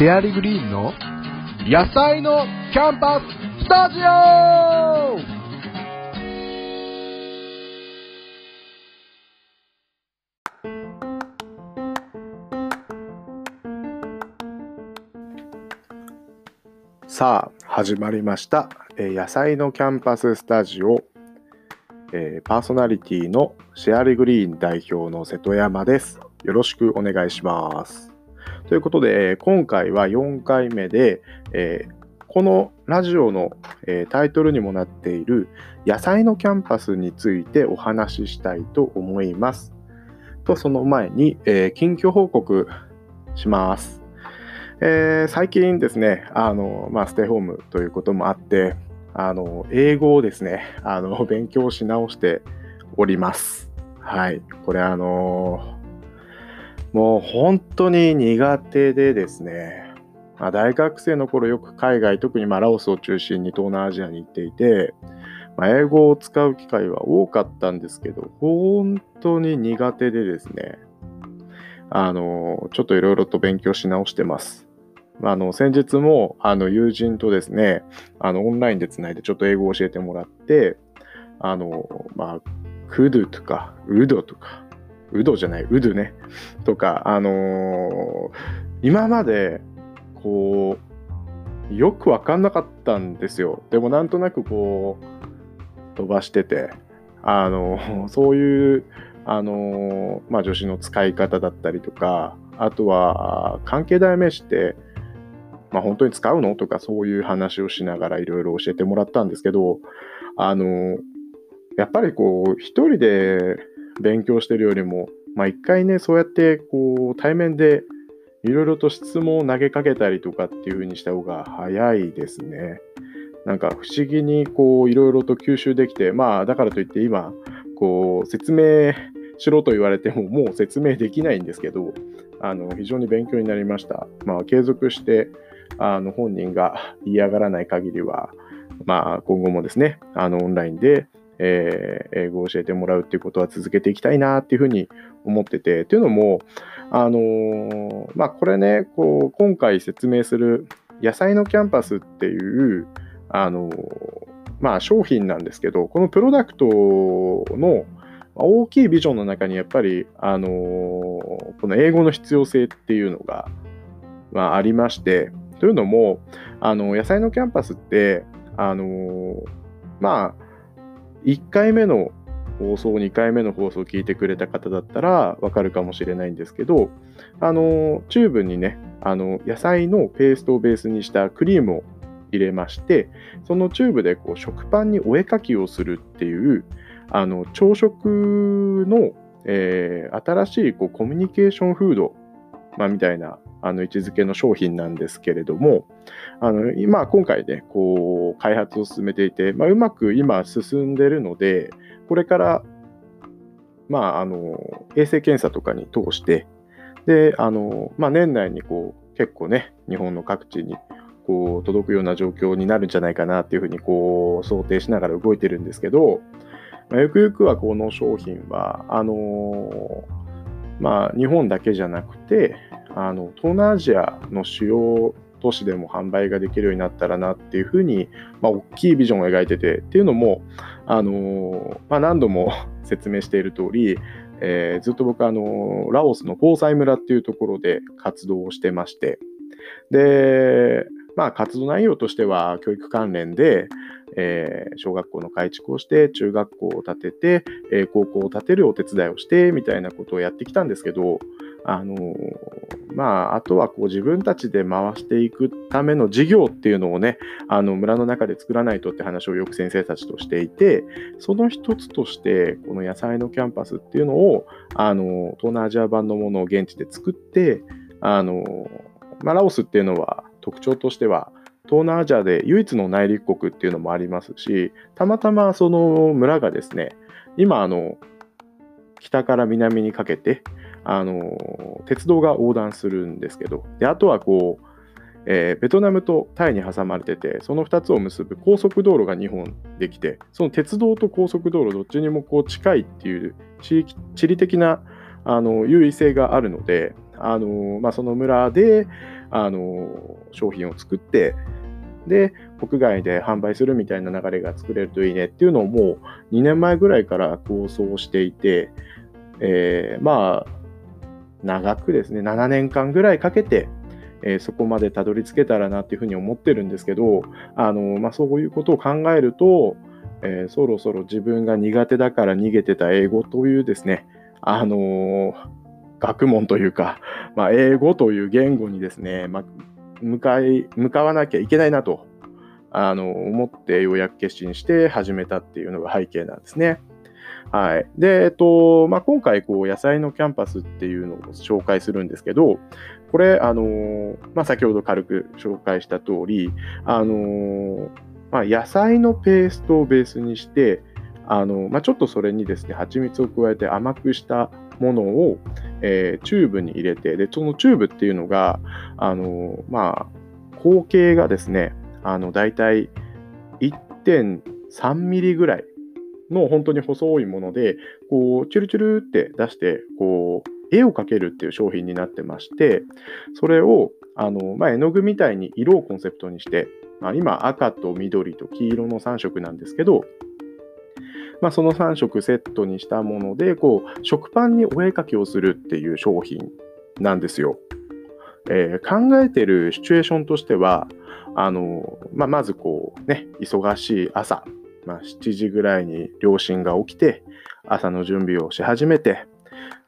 シェアリグリーンの野菜のキャンパススタジオ！さあ始まりました、えー野菜のキャンパススタジオ、えーパーソナリティのシェアリグリーン代表の瀬戸山です。よろしくお願いします。ということで、今回は4回目で、えこのラジオの、えタイトルにもなっている野菜のキャンパスについてお話ししたいと思いますとその前に、え近況報告しますえー最近ですね、あの、まあ、ステイホームということもあって、あの、英語をですね、あの、勉強し直しております。はい。これあのもう本当に苦手でですね、まあ、大学生の頃よく海外、特にまラオスを中心に東南アジアに行っていて、まあ、英語を使う機会は多かったんですけど、本当に苦手でですね、あの、ちょっといろいろと勉強し直してます。あの先日もあの友人とですねあのオンラインでつないでちょっと英語を教えてもらってあのまあクドゥとかウドとかウドじゃないウドね。とかあのー今までこうよく分かんなかったんですよ。でもなんとなくこう飛ばしててあのそういうあのまあ助詞の使い方だったりとかあとは関係代名詞ってまあ、本当に使うの？とかそういう話をしながらいろいろ教えてもらったんですけどあのやっぱりこう一人で勉強してるよりもまあ一回ねそうやってこう対面でいろいろと質問を投げかけたりとかっていう風にした方が早いですね。なんか不思議にこういろいろと吸収できてまあだからといって今こう説明しろと言われてももう説明できないんですけどあの非常に勉強になりました。まあ継続してあの本人が嫌がらない限りは、まあ、今後もですね、あのオンラインで、えー英語を教えてもらうっていうことは続けていきたいなっていうふうに思ってて、というのも、あのーまあ、これね、こう今回説明する野菜のキャンパスっていう、あのーまあ、商品なんですけど、このプロダクトの大きいビジョンの中にやっぱり、あのこの英語の必要性っていうのが、まあ、ありまして、というのも、あの野菜のキャンパスって、あのまあ、1回目の放送、2回目の放送を聞いてくれた方だったらわかるかもしれないんですけど、あのチューブにね、あの野菜のペーストをベースにしたクリームを入れまして、そのチューブでこう食パンにお絵かきをするっていう、あの朝食の、えー新しいこうコミュニケーションフード、まあ、みたいなあの位置づけの商品なんですけれども、あの今、今回ね、こう開発を進めていて、まあ、うまく今進んでるので、これから、まあ、あの衛生検査とかに通して、であのまあ、年内にこう結構ね、日本の各地にこう届くような状況になるんじゃないかなっていうふうにこう想定しながら動いてるんですけど、まあ、ゆくゆくはこの商品は、あのまあ、日本だけじゃなくて、あの東南アジアの主要都市でも販売ができるようになったらなっていうふうに、まあ、大きいビジョンを描いててっていうのも、あのまあ、何度も 説明している通り、えーずっと僕あのラオスの防災村っていうところで活動をしてまして。で、まあ、活動内容としては教育関連で、えー小学校の改築をして中学校を建てて、えー高校を建てるお手伝いをしてみたいなことをやってきたんですけどあのまあ、あとはこう自分たちで回していくための事業っていうのをね、あの村の中で作らないとって話をよく先生たちとしていて、その一つとして、この野菜のキャンパスっていうのを、あの東南アジア版のものを現地で作って、あのまあ、ラオスっていうのは特徴としては、東南アジアで唯一の内陸国っていうのもありますし、たまたまその村がですね、今、あの北から南にかけて、あの鉄道が横断するんですけど、であとはこう、えーベトナムとタイに挟まれてて、その2つを結ぶ高速道路が2本できて、その鉄道と高速道路どっちにもこう近いっていう地域地理的なあの優位性があるので、あの、まあ、その村であの商品を作ってで国外で販売するみたいな流れが作れるといいねっていうのをもう2年前ぐらいから構想していて、えー、まあ長くですね7年間ぐらいかけてえー、そこまでたどり着けたらなっていうふうに思ってるんですけど、あのまあ、そういうことを考えると、えー、そろそろ自分が苦手だから逃げてた英語というですね、あのー、学問というか、まあ、英語という言語にですね、まあ、向かい向かわなきゃいけないなとあの思ってようやく決心して始めたっていうのが背景なんですね。はい。で、えっと、まあ、今回、こう、野菜のキャンパスっていうのを紹介するんですけど、これ、あのまあ、先ほど軽く紹介した通り、あのまあ、野菜のペーストをベースにして、あのまあ、ちょっとそれにですね、蜂蜜を加えて甘くしたものを、えー、チューブに入れて、で、そのチューブっていうのが、あのまあ、口径がですね、あの、だいたい1.3ミリぐらいの本当に細いもので、こう、チュルチュルって出して、こう、絵を描けるっていう商品になってまして、それを、あの、まあ、絵の具みたいに色をコンセプトにして、まあ、今赤と緑と黄色の3色なんですけど、まあ、その3色セットにしたもので、こう、食パンにお絵描きをするっていう商品なんですよ。えー、考えてるシチュエーションとしては、あの、まあ、まずこうね、忙しい朝、まあ、7時ぐらいに両親が起きて、朝の準備をし始めて、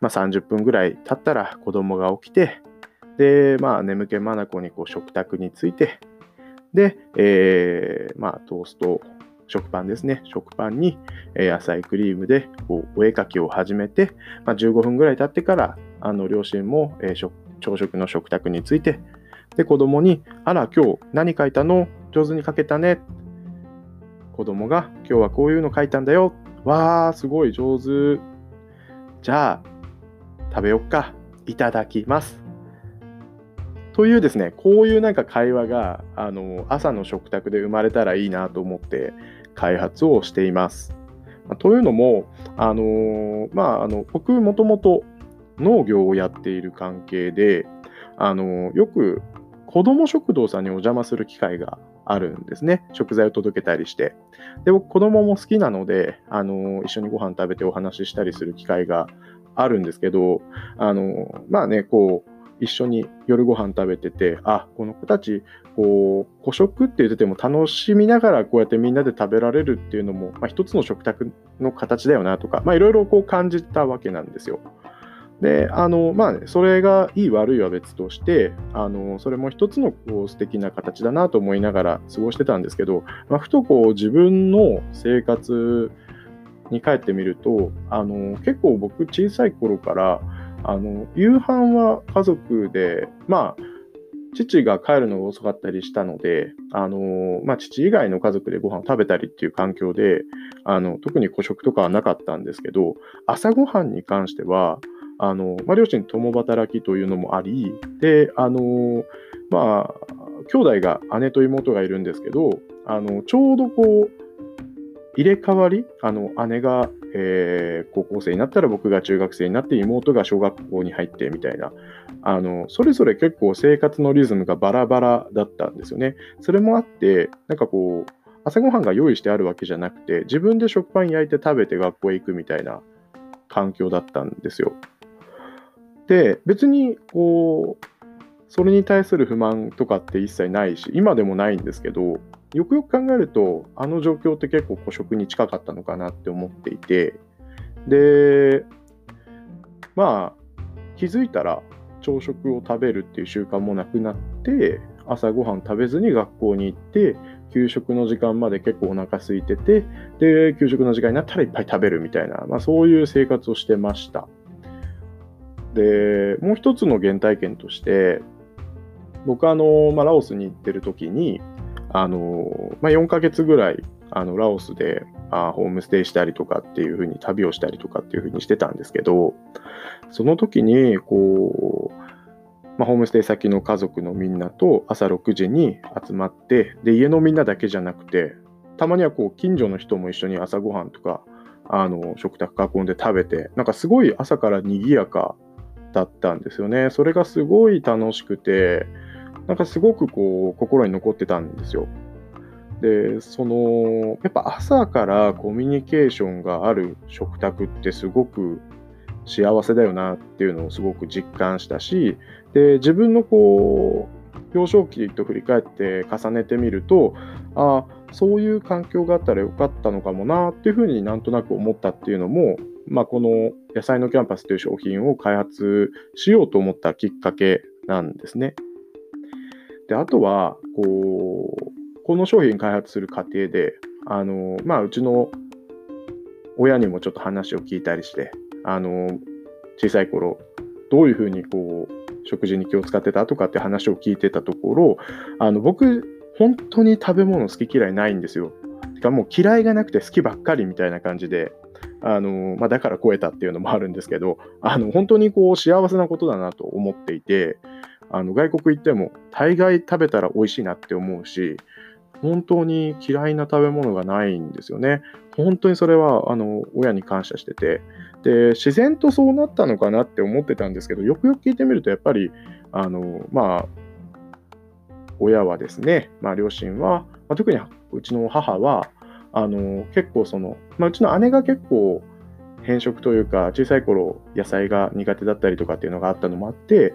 まあ、30分ぐらい経ったら子供が起きて、で、まあ、眠気まなこにこう食卓について、で、えー、まあ、トースト、食パンですね。食パンに野菜クリームでこうお絵描きを始めて、まあ、15分ぐらい経ってから、あの両親も、えー、朝食の食卓について、で、子供に、あら、今日何書いたの？上手に書けたね。子供が、今日はこういうの書いたんだよ。わー、すごい上手。じゃあ、食べよっか。いただきます。というですね、こういうなんか会話が、あの、朝の食卓で生まれたらいいなと思って開発をしています。というのも、あのまあ、あの僕もともと農業をやっている関係で、あのよく子ども食堂さんにお邪魔する機会があるんですね。食材を届けたりして。で、僕、子供もも好きなので、あの、一緒にご飯食べてお話ししたりする機会があるんですけど、あの、まあね、こう、一緒に夜ご飯食べてて、あ、この子たち、こう、孤食って言ってても楽しみながらこうやってみんなで食べられるっていうのも、まあ、一つの食卓の形だよなとか、いろいろ感じたわけなんですよ。で、あの、まあ、ね、それがいい悪いは別として、あの、それも一つのこう素敵な形だなと思いながら過ごしてたんですけど、まあ、ふとこう自分の生活に帰ってみると、あの、結構僕小さい頃から、あの、夕飯は家族で、まあ、父が帰るのが遅かったりしたので、あのまあ、父以外の家族でご飯を食べたりっていう環境で、あの特に孤食とかはなかったんですけど、朝ごはんに関しては、あの、まあ、両親共働きというのもあり、で、あの、まあ、兄弟が姉と妹がいるんですけど、あの、ちょうどこう、入れ替わり、あの、姉が、えー、高校生になったら僕が中学生になって妹が小学校に入ってみたいな、あの、それぞれ結構生活のリズムがバラバラだったんですよね。それもあって、なんかこう、朝ごはんが用意してあるわけじゃなくて、自分で食パン焼いて食べて学校へ行くみたいな環境だったんですよ。で、別にこう、それに対する不満とかって一切ないし、今でもないんですけど、よくよく考えると、あの状況って結構孤食に近かったのかなって思っていて、で、まあ、気づいたら朝食を食べるっていう習慣もなくなって、朝ごはん食べずに学校に行って、給食の時間まで結構お腹空いてて、で、給食の時間になったらいっぱい食べるみたいな、まあそういう生活をしてました。で、もう一つの原体験として、僕あの、まあ、ラオスに行ってる時に、あの、まあ、4ヶ月ぐらい、あの、ラオスで、あホームステイしたりとかっていう風に旅をしたりとかっていう風にしてたんですけど、その時に、こう、まあ、ホームステイ先の家族のみんなと朝6時に集まって、で、家のみんなだけじゃなくて、たまにはこう、近所の人も一緒に朝ごはんとか、あの、食卓囲んで食べて、なんかすごい朝から賑やかだったんですよね。それがすごい楽しくて、なんかすごくこう心に残ってたんですよ。で、その、やっぱ朝からコミュニケーションがある食卓ってすごく幸せだよなっていうのをすごく実感したし、で、自分のこう、幼少期と振り返って重ねてみると、ああ、そういう環境があったらよかったのかもなっていうふうになんとなく思ったっていうのも、まあ、この野菜のキャンパスという商品を開発しようと思ったきっかけなんですね。で、あとは、こう、この商品開発する過程で、あの、まあ、うちの親にもちょっと話を聞いたりして、あの、小さい頃、どういうふうにこう、食事に気を使ってたとかって話を聞いてたところ、あの、僕、本当に食べ物好き嫌いないんですよ。てかもう嫌いがなくて好きばっかりみたいな感じで、あのまあ、だから超えたっていうのもあるんですけど、あの本当にこう幸せなことだなと思っていて、あの外国行っても大概食べたら美味しいなって思うし、本当に嫌いな食べ物がないんですよね。本当にそれはあの親に感謝しててで、自然とそうなったのかなって思ってたんですけど、よくよく聞いてみると、やっぱり、あのまあ、親はですね、まあ、両親は、まあ、特にうちの母は、あの結構その、まあ、うちの姉が結構変色というか、小さい頃野菜が苦手だったりとかっていうのがあったのもあって、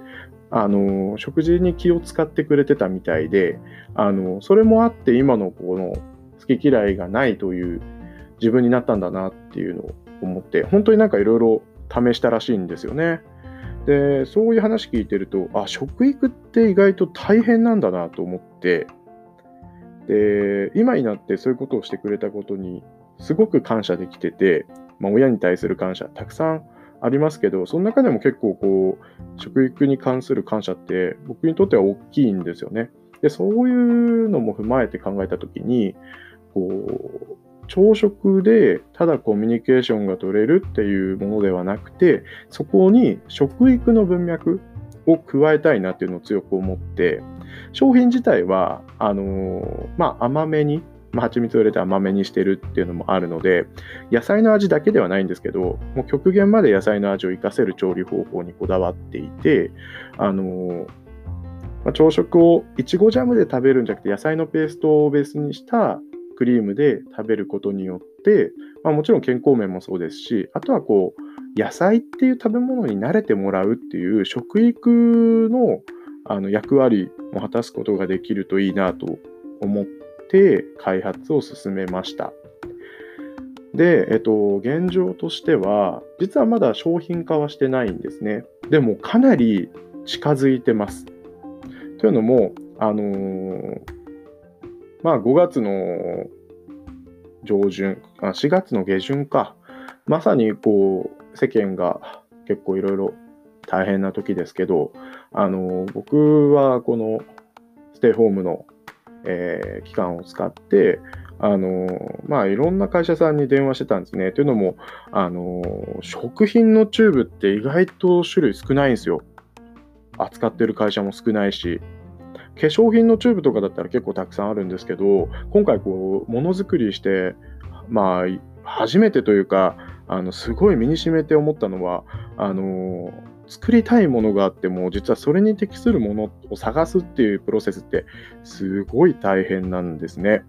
あの食事に気を使ってくれてたみたいで、あのそれもあって今のこの好き嫌いがないという自分になったんだなっていうのを思って、本当になんかいろいろ試したらしいんですよね。で、そういう話聞いてると、あ、食育って意外と大変なんだなと思って、で、今になってそういうことをしてくれたことにすごく感謝できてて、まあ、親に対する感謝たくさんありますけど、その中でも結構こう、食育に関する感謝って僕にとっては大きいんですよね。で、そういうのも踏まえて考えたときに、こう、朝食でただコミュニケーションが取れるっていうものではなくて、そこに食育の文脈を加えたいなっていうのを強く思って、商品自体は、あの、まあ、甘めに、まあ、蜂蜜を入れて甘めにしてるっていうのもあるので、野菜の味だけではないんですけど、もう極限まで野菜の味を活かせる調理方法にこだわっていて、あの、まあ、朝食をいちごジャムで食べるんじゃなくて、野菜のペーストをベースにしたクリームで食べることによって、まあ、もちろん健康面もそうですし、あとはこう、野菜っていう食べ物に慣れてもらうっていう食育のあの役割も果たすことができるといいなと思って開発を進めました。で、えっと、現状としては、実はまだ商品化はしてないんですね。でも、かなり近づいてます。というのも、あのー、まあ、5月の上旬、あ4月の下旬か、まさにこう世間が結構いろいろ大変な時ですけど、あの僕はこのステイホームの、えー、期間を使って、あのまあ、いろんな会社さんに電話してたんですね。というのも、あの食品のチューブって意外と種類少ないんですよ。扱ってる会社も少ないし、化粧品のチューブとかだったら結構たくさんあるんですけど、今回こう、ものづくりして、まあ、初めてというか、あのすごい身にしめて思ったのは、あの作りたいものがあっても、実はそれに適するものを探すっていうプロセスってすごい大変なんですね。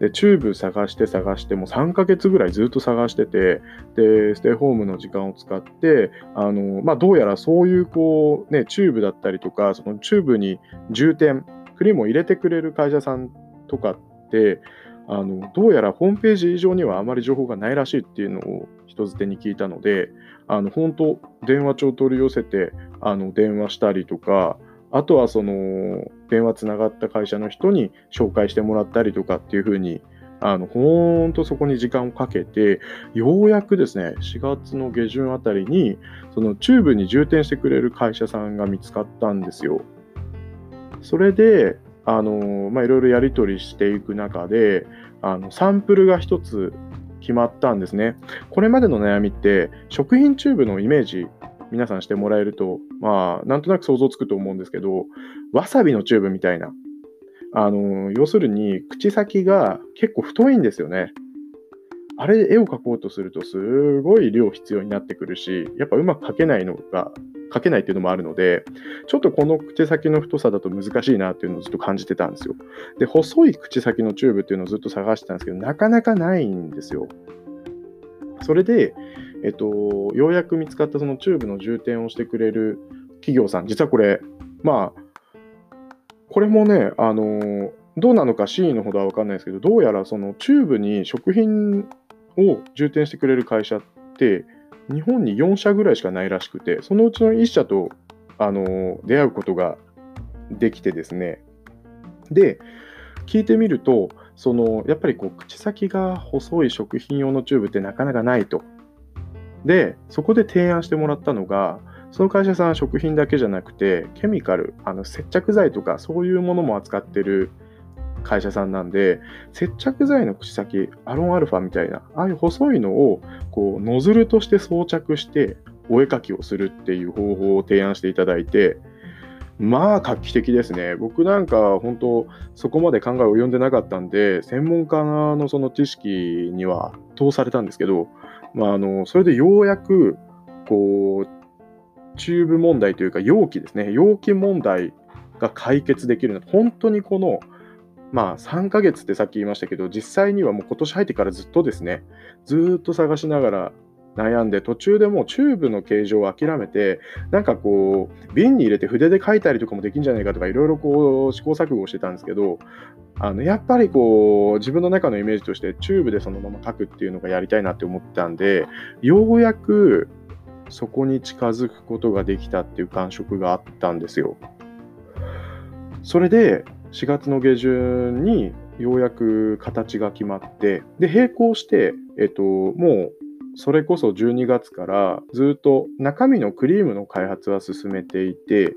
で、チューブ探して探して、もう3ヶ月ぐらいずっと探してて、で、ステイホームの時間を使って、あの、まあ、どうやらそういうこう、ね、チューブだったりとか、そのチューブに充填、クリームを入れてくれる会社さんとかって、あの、どうやらホームページ以上にはあまり情報がないらしいっていうのを人づてに聞いたので、あの、本当電話帳を取り寄せて、あの、電話したりとか、あとはその電話つながった会社の人に紹介してもらったりとかっていうふうに、あの、ほんとそこに時間をかけて、ようやくですね、4月の下旬あたりに、そのチューブに充填してくれる会社さんが見つかったんですよ。それで、あの、まあ、いろいろやり取りしていく中で、あの、サンプルが一つ決まったんですね。これまでの悩みって、食品チューブのイメージ皆さんしてもらえると、まあ、なんとなく想像つくと思うんですけど、わさびのチューブみたいな。あの、要するに、口先が結構太いんですよね。あれで絵を描こうとすると、すごい量必要になってくるし、やっぱうまく描けないのが書けないっていうのもあるので、ちょっとこの口先の太さだと難しいなっていうのをずっと感じてたんですよ。で、細い口先のチューブっていうのをずっと探してたんですけど、なかなかないんですよ。それで、えっと、ようやく見つかったそのチューブの充填をしてくれる企業さん、実はこれ、まあ、これもね、あのどうなのか真偽のほどは分かんないですけど、どうやらそのチューブに食品を充填してくれる会社って、日本に4社ぐらいしかないらしくて、そのうちの1社とあの出会うことができてですね、で、聞いてみると、そのやっぱりこう口先が細い食品用のチューブってなかなかないと。で、そこで提案してもらったのが、その会社さんは食品だけじゃなくて、ケミカル、あの接着剤とかそういうものも扱ってる会社さんなんで、接着剤の口先、アロンアルファみたいな、ああいう細いのをこうノズルとして装着してお絵かきをするっていう方法を提案していただいて、まあ画期的ですね。僕なんか本当そこまで考えを及んでなかったんで、専門家のその知識には通されたんですけど、まあ、あのそれでようやくこうチューブ問題というか容器ですね、容器問題が解決できるの本当にこのまあ3ヶ月ってさっき言いましたけど、実際にはもう今年入ってからずっとですね、ずっと探しながら悩んで、途中でもうチューブの形状を諦めて、なんかこう、瓶に入れて筆で書いたりとかもできるんじゃないかとか、いろいろこう試行錯誤してたんですけど、あのやっぱりこう、自分の中のイメージとして、チューブでそのまま書くっていうのがやりたいなって思ったんで、ようやくそこに近づくことができたっていう感触があったんですよ。それで、4月の下旬にようやく形が決まって、で、並行して、えっと、もう、それこそ12月からずっと中身のクリームの開発は進めていて、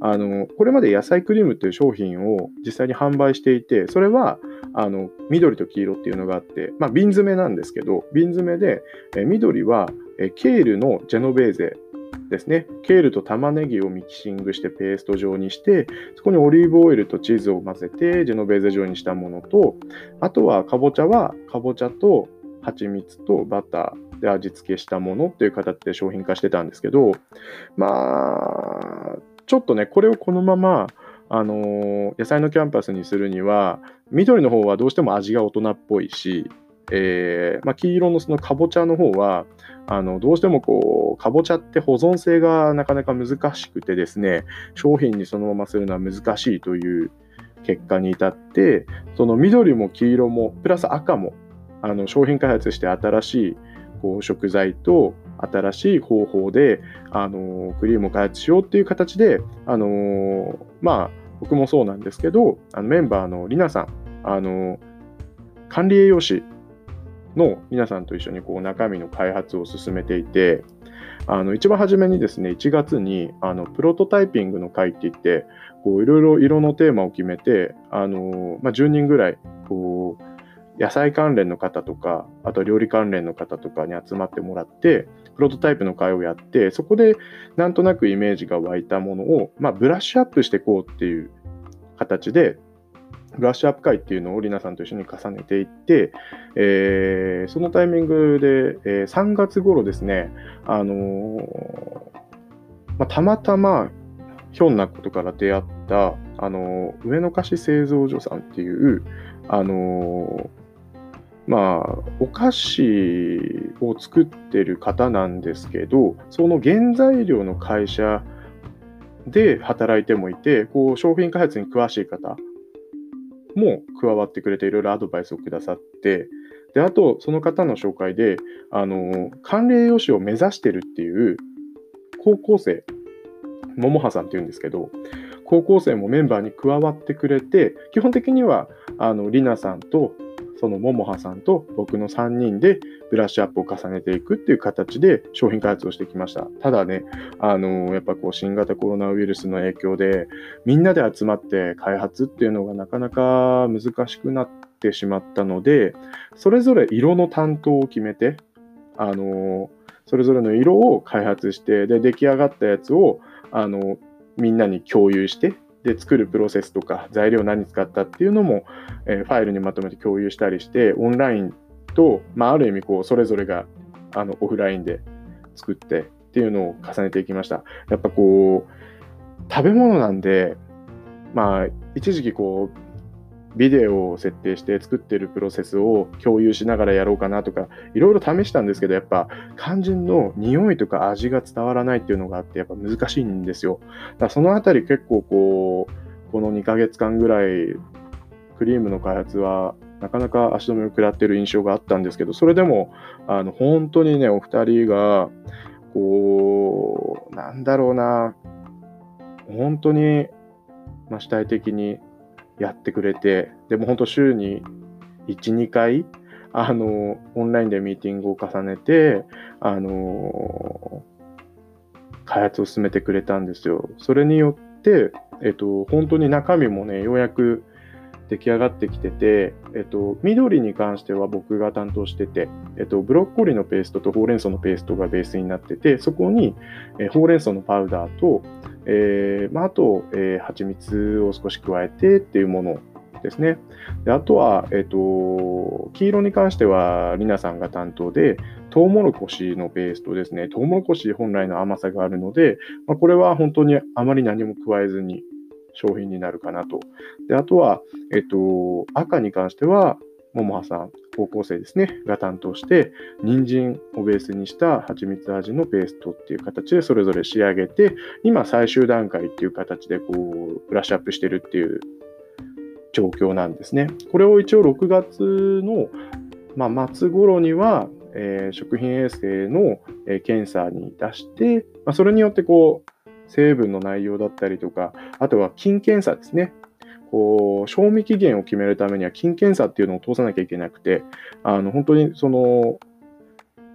あのこれまで野菜クリームっていう商品を実際に販売していて、それはあの緑と黄色っていうのがあって、まあ、瓶詰めなんですけど、瓶詰めで、え緑はケールのジェノベーゼですね。ケールと玉ねぎをミキシングしてペースト状にして、そこにオリーブオイルとチーズを混ぜて、ジェノベーゼ状にしたものと、あとはかぼちゃは、かぼちゃと蜂蜜とバターで味付けしたものっていう形で商品化してたんですけど、まあ、ちょっとね、これをこのまま、あの、野菜のキャンパスにするには、緑の方はどうしても味が大人っぽいし、えーまあ、黄色のそのかぼちゃの方は、あのどうしてもこうかぼちゃって保存性がなかなか難しくてですね商品にそのままするのは難しいという結果に至ってその緑も黄色もプラス赤もあの商品開発して新しいこう食材と新しい方法であのクリームを開発しようっていう形であのまあ僕もそうなんですけどあのメンバーのりなさんあの管理栄養士の皆さんと一緒にこう中身の開発を進めていて、あの一番初めにですね、1月にあのプロトタイピングの会って言って、いろいろ色のテーマを決めて、あのまあ、10人ぐらいこう野菜関連の方とか、あと料理関連の方とかに集まってもらって、プロトタイプの会をやって、そこでなんとなくイメージが湧いたものを、まあ、ブラッシュアップしていこうっていう形で、ブラッシュアップ会っていうのをリナさんと一緒に重ねていって、えー、そのタイミングで、えー、3月頃ですね、あのー、まあ、たまたまひょんなことから出会った、あの上野菓子製造所さんっていう、あのまあ、お菓子を作ってる方なんですけど、その原材料の会社で働いてもいて、こう商品開発に詳しい方も加わってくれていろいろアドバイスをくださって、で、あと、その方の紹介で、あの、管理栄養士を目指してるっていう高校生、桃葉さんっていうんですけど、高校生もメンバーに加わってくれて、基本的には、あの、りなさんとそのももはさんと僕の3人でブラッシュアップを重ねていくっていう形で商品開発をしてきました。ただね、あのやっぱこう新型コロナウイルスの影響でみんなで集まって開発っていうのがなかなか難しくなってしまったので、それぞれ色の担当を決めて、あのそれぞれの色を開発して、で、出来上がったやつを、あのみんなに共有して、で作るプロセスとか材料何使ったっていうのも、えー、ファイルにまとめて共有したりしてオンラインと、まあ、ある意味こうそれぞれがあのオフラインで作ってっていうのを重ねていきました。やっぱこう、食べ物なんで、まあ、一時期こう、ビデオを設定して作ってるプロセスを共有しながらやろうかなとか、いろいろ試したんですけど、やっぱ肝心の匂いとか味が伝わらないっていうのがあって、やっぱ難しいんですよ。だからそのあたり結構こう、この2ヶ月間ぐらい、クリームの開発はなかなか足止めを食らってる印象があったんですけど、それでも、あの、本当にね、お二人が、こう、なんだろうな、本当に、まあ、主体的にやってくれて、でも本当週に1、2回、あの、オンラインでミーティングを重ねて、あの、開発を進めてくれたんですよ。それによって、えっと、本当に中身もね、ようやく出来上がってきてて、えっと、緑に関しては僕が担当してて、えっと、ブロッコリーのペーストとほうれん草のペーストがベースになってて、そこに、えほうれん草のパウダーと、えーまあ、あと、えー、蜂蜜を少し加えてっていうものですね。であとは、えっ、と、黄色に関しては、りなさんが担当で、トウモロコシのペーストですね。トウモロコシ本来の甘さがあるので、まあ、これは本当にあまり何も加えずに商品になるかなと。であとは、えっ、と、赤に関しては、ももはさん、高校生ですね、が担当して、人参をベースにした蜂蜜味のペーストっていう形でそれぞれ仕上げて、今最終段階っていう形でこう、ブラッシュアップしてるっていう状況なんですね。これを一応6月の、まあ、末頃には、えー、食品衛生の、えー、検査に出して、まあ、それによってこう、成分の内容だったりとか、あとは菌検査ですね。こう、賞味期限を決めるためには、菌検査っていうのを通さなきゃいけなくて、あの、本当にその、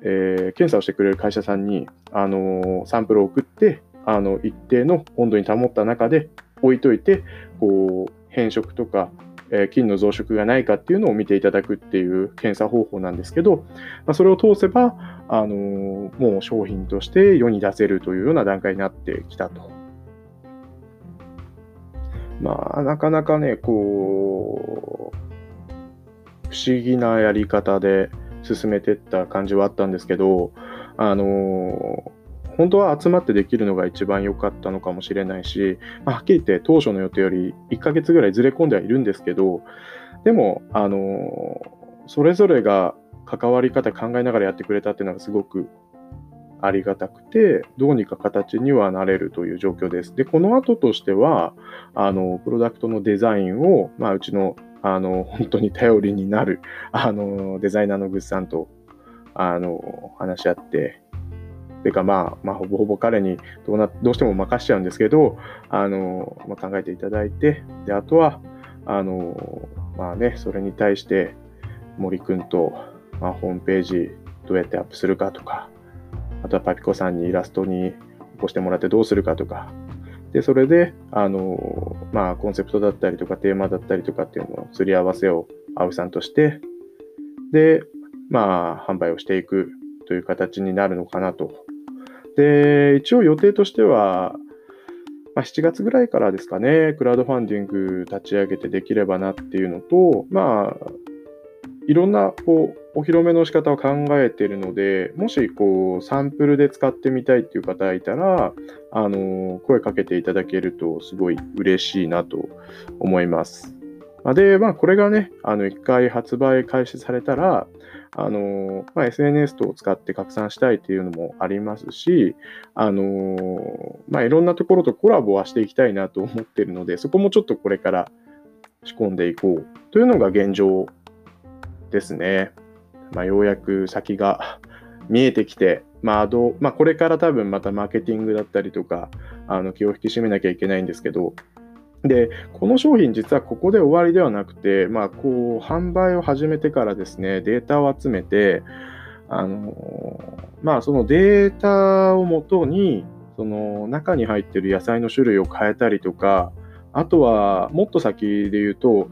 えー、検査をしてくれる会社さんに、あのサンプルを送って、あの、一定の温度に保った中で置いといて、こう、変色とか、えー、菌の増殖がないかっていうのを見ていただくっていう検査方法なんですけど、まあ、それを通せば、あのもう商品として世に出せるというような段階になってきたと。まあ、なかなかね、こう、不思議なやり方で進めてった感じはあったんですけど、あの本当は集まってできるのが一番良かったのかもしれないし、まあ、はっきり言って当初の予定より1ヶ月ぐらいずれ込んではいるんですけど、でも、あのそれぞれが関わり方考えながらやってくれたっていうのがすごくありがたくて、どうにか形にはなれるという状況です。で、この後としては、あの、プロダクトのデザインを、まあ、うちの、あの、本当に頼りになる、あの、デザイナーのグッさんと、あの、話し合って、ていうかまあ、まあ、ほぼほぼ彼にどうなどうしても任しちゃうんですけど、あの、まあ、考えていただいて、で、あとは、あの、まあね、それに対して森くんと、まあ、ホームページどうやってアップするかとか、あとはパピコさんにイラストに起こしてもらってどうするかとか、で、それで、あの、まあ、コンセプトだったりとか、テーマだったりとかっていうのを、すり合わせを、青さんとして、で、まあ、販売をしていくという形になるのかなと。で、一応予定としては、まあ、7月ぐらいからですかね、クラウドファンディング立ち上げてできればなっていうのと、まあ、いろんなこうお披露目の仕方を考えているので、もしこうサンプルで使ってみたいっていう方がいたら、あの声かけていただけるとすごい嬉しいなと思います。で、まあ、これがね、あの1回発売開始されたら、あのまあ、SNS 等を使って拡散したいっていうのもありますし、あのまあ、いろんなところとコラボはしていきたいなと思ってるので、そこもちょっとこれから仕込んでいこうというのが現状ですね。まあ、ようやく先が 見えてきて、まあどまあ、これから多分またマーケティングだったりとか、あの気を引き締めなきゃいけないんですけど、で、この商品実はここで終わりではなくて、まあ、こう、販売を始めてからですね、データを集めて、あの、まあ、そのデータをもとに、その中に入ってる野菜の種類を変えたりとか、あとは、もっと先で言うと、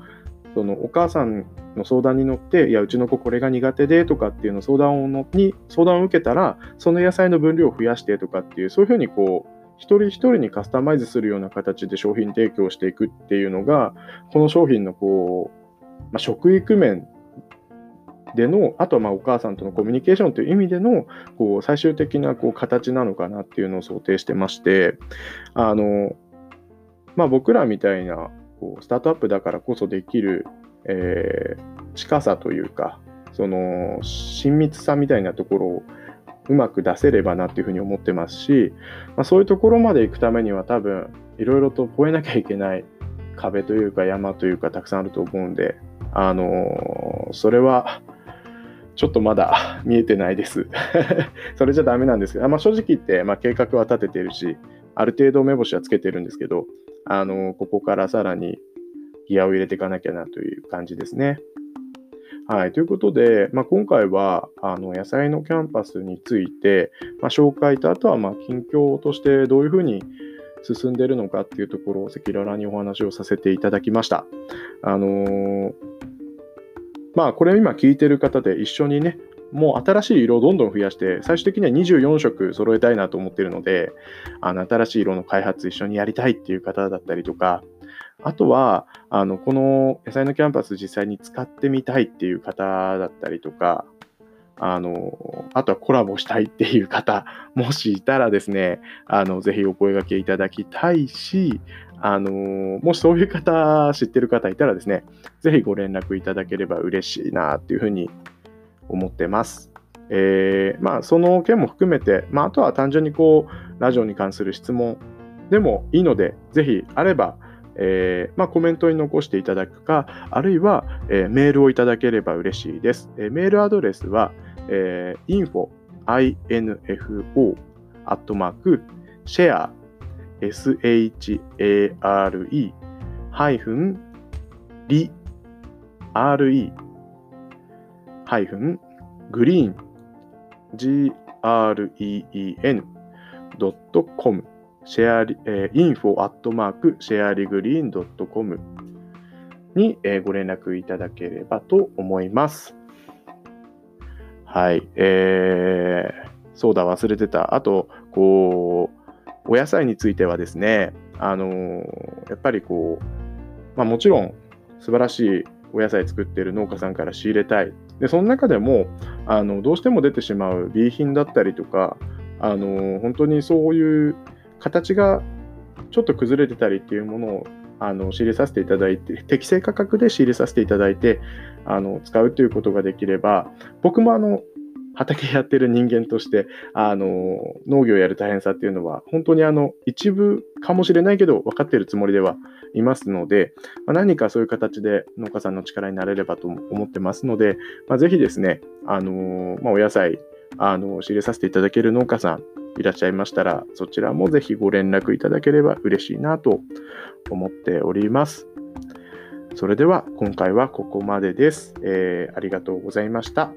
そのお母さんの相談に乗って、いや、うちの子これが苦手でとかっていうの相談をのに相談を受けたら、その野菜の分量を増やしてとかっていう、そういうふうにこう、一人一人にカスタマイズするような形で商品提供していくっていうのが、この商品のこう、まあ、食育面での、あとはまあお母さんとのコミュニケーションという意味でのこう最終的なこう形なのかなっていうのを想定してまして、あのまあ、僕らみたいなこうスタートアップだからこそできる、えー、近さというか、その親密さみたいなところをうまく出せればなっていうふうに思ってますし、まあ、そういうところまで行くためには多分いろいろと越えなきゃいけない壁というか山というかたくさんあると思うんで、あのー、それはちょっとまだ 見えてないです。それじゃダメなんですけど、まあ、正直言って、まあ、計画は立ててるし、ある程度目星はつけてるんですけど、あのー、ここからさらにギアを入れていかなきゃなという感じですね。はい。ということで、まあ、今回は、あの、野菜のキャンパスについて、まあ、紹介と、あとは、ま、近況としてどういうふうに進んでるのかっていうところを赤裸々にお話をさせていただきました。あのー、まあ、これ今聞いてる方で一緒にね、もう新しい色をどんどん増やして、最終的には24色揃えたいなと思ってるので、あの新しい色の開発一緒にやりたいっていう方だったりとか、あとは、あの、この野菜のキャンパス実際に使ってみたいっていう方だったりとか、あの、あとはコラボしたいっていう方、もしいたらですね、あの、ぜひお声掛けいただきたいし、あの、もしそういう方、知ってる方いたらですね、ぜひご連絡いただければ嬉しいなっていうふうに思ってます。えー、まあ、その件も含めて、まあ、あとは単純にこう、ラジオに関する質問でもいいので、ぜひあれば、えー、まあ、コメントに残していただくか、あるいは、えー、メールをいただければ嬉しいです。えー、メールアドレスは、えー、info, info, アットマーク、share, share, ハイフン、り、re, ハイフン、グリーン、green, ドットコムシェアリ、えー、info アットマークシェアリグリーンドットコムに、えー、ご連絡いただければと思います。はい。えー、そうだ、忘れてた。あと、こう、お野菜についてはですね、あのー、やっぱりこう、まあもちろん素晴らしいお野菜作ってる農家さんから仕入れたい。で、その中でも、あの、どうしても出てしまう B 品だったりとか、あの、本当にそういう形がちょっと崩れてたりっていうものをあの仕入れさせていただいて、適正価格で仕入れさせていただいて、あの使うということができれば、僕もあの畑やってる人間として、あの農業やる大変さっていうのは、本当にあの一部かもしれないけど、分かってるつもりではいますので、まあ、何かそういう形で農家さんの力になれればと思ってますので、まあ、ぜひですね、あのまあ、お野菜、あの仕入れさせていただける農家さん、いらっしゃいましたら、そちらもぜひご連絡いただければ嬉しいなと思っております。それでは今回はここまでです。えー、ありがとうございました。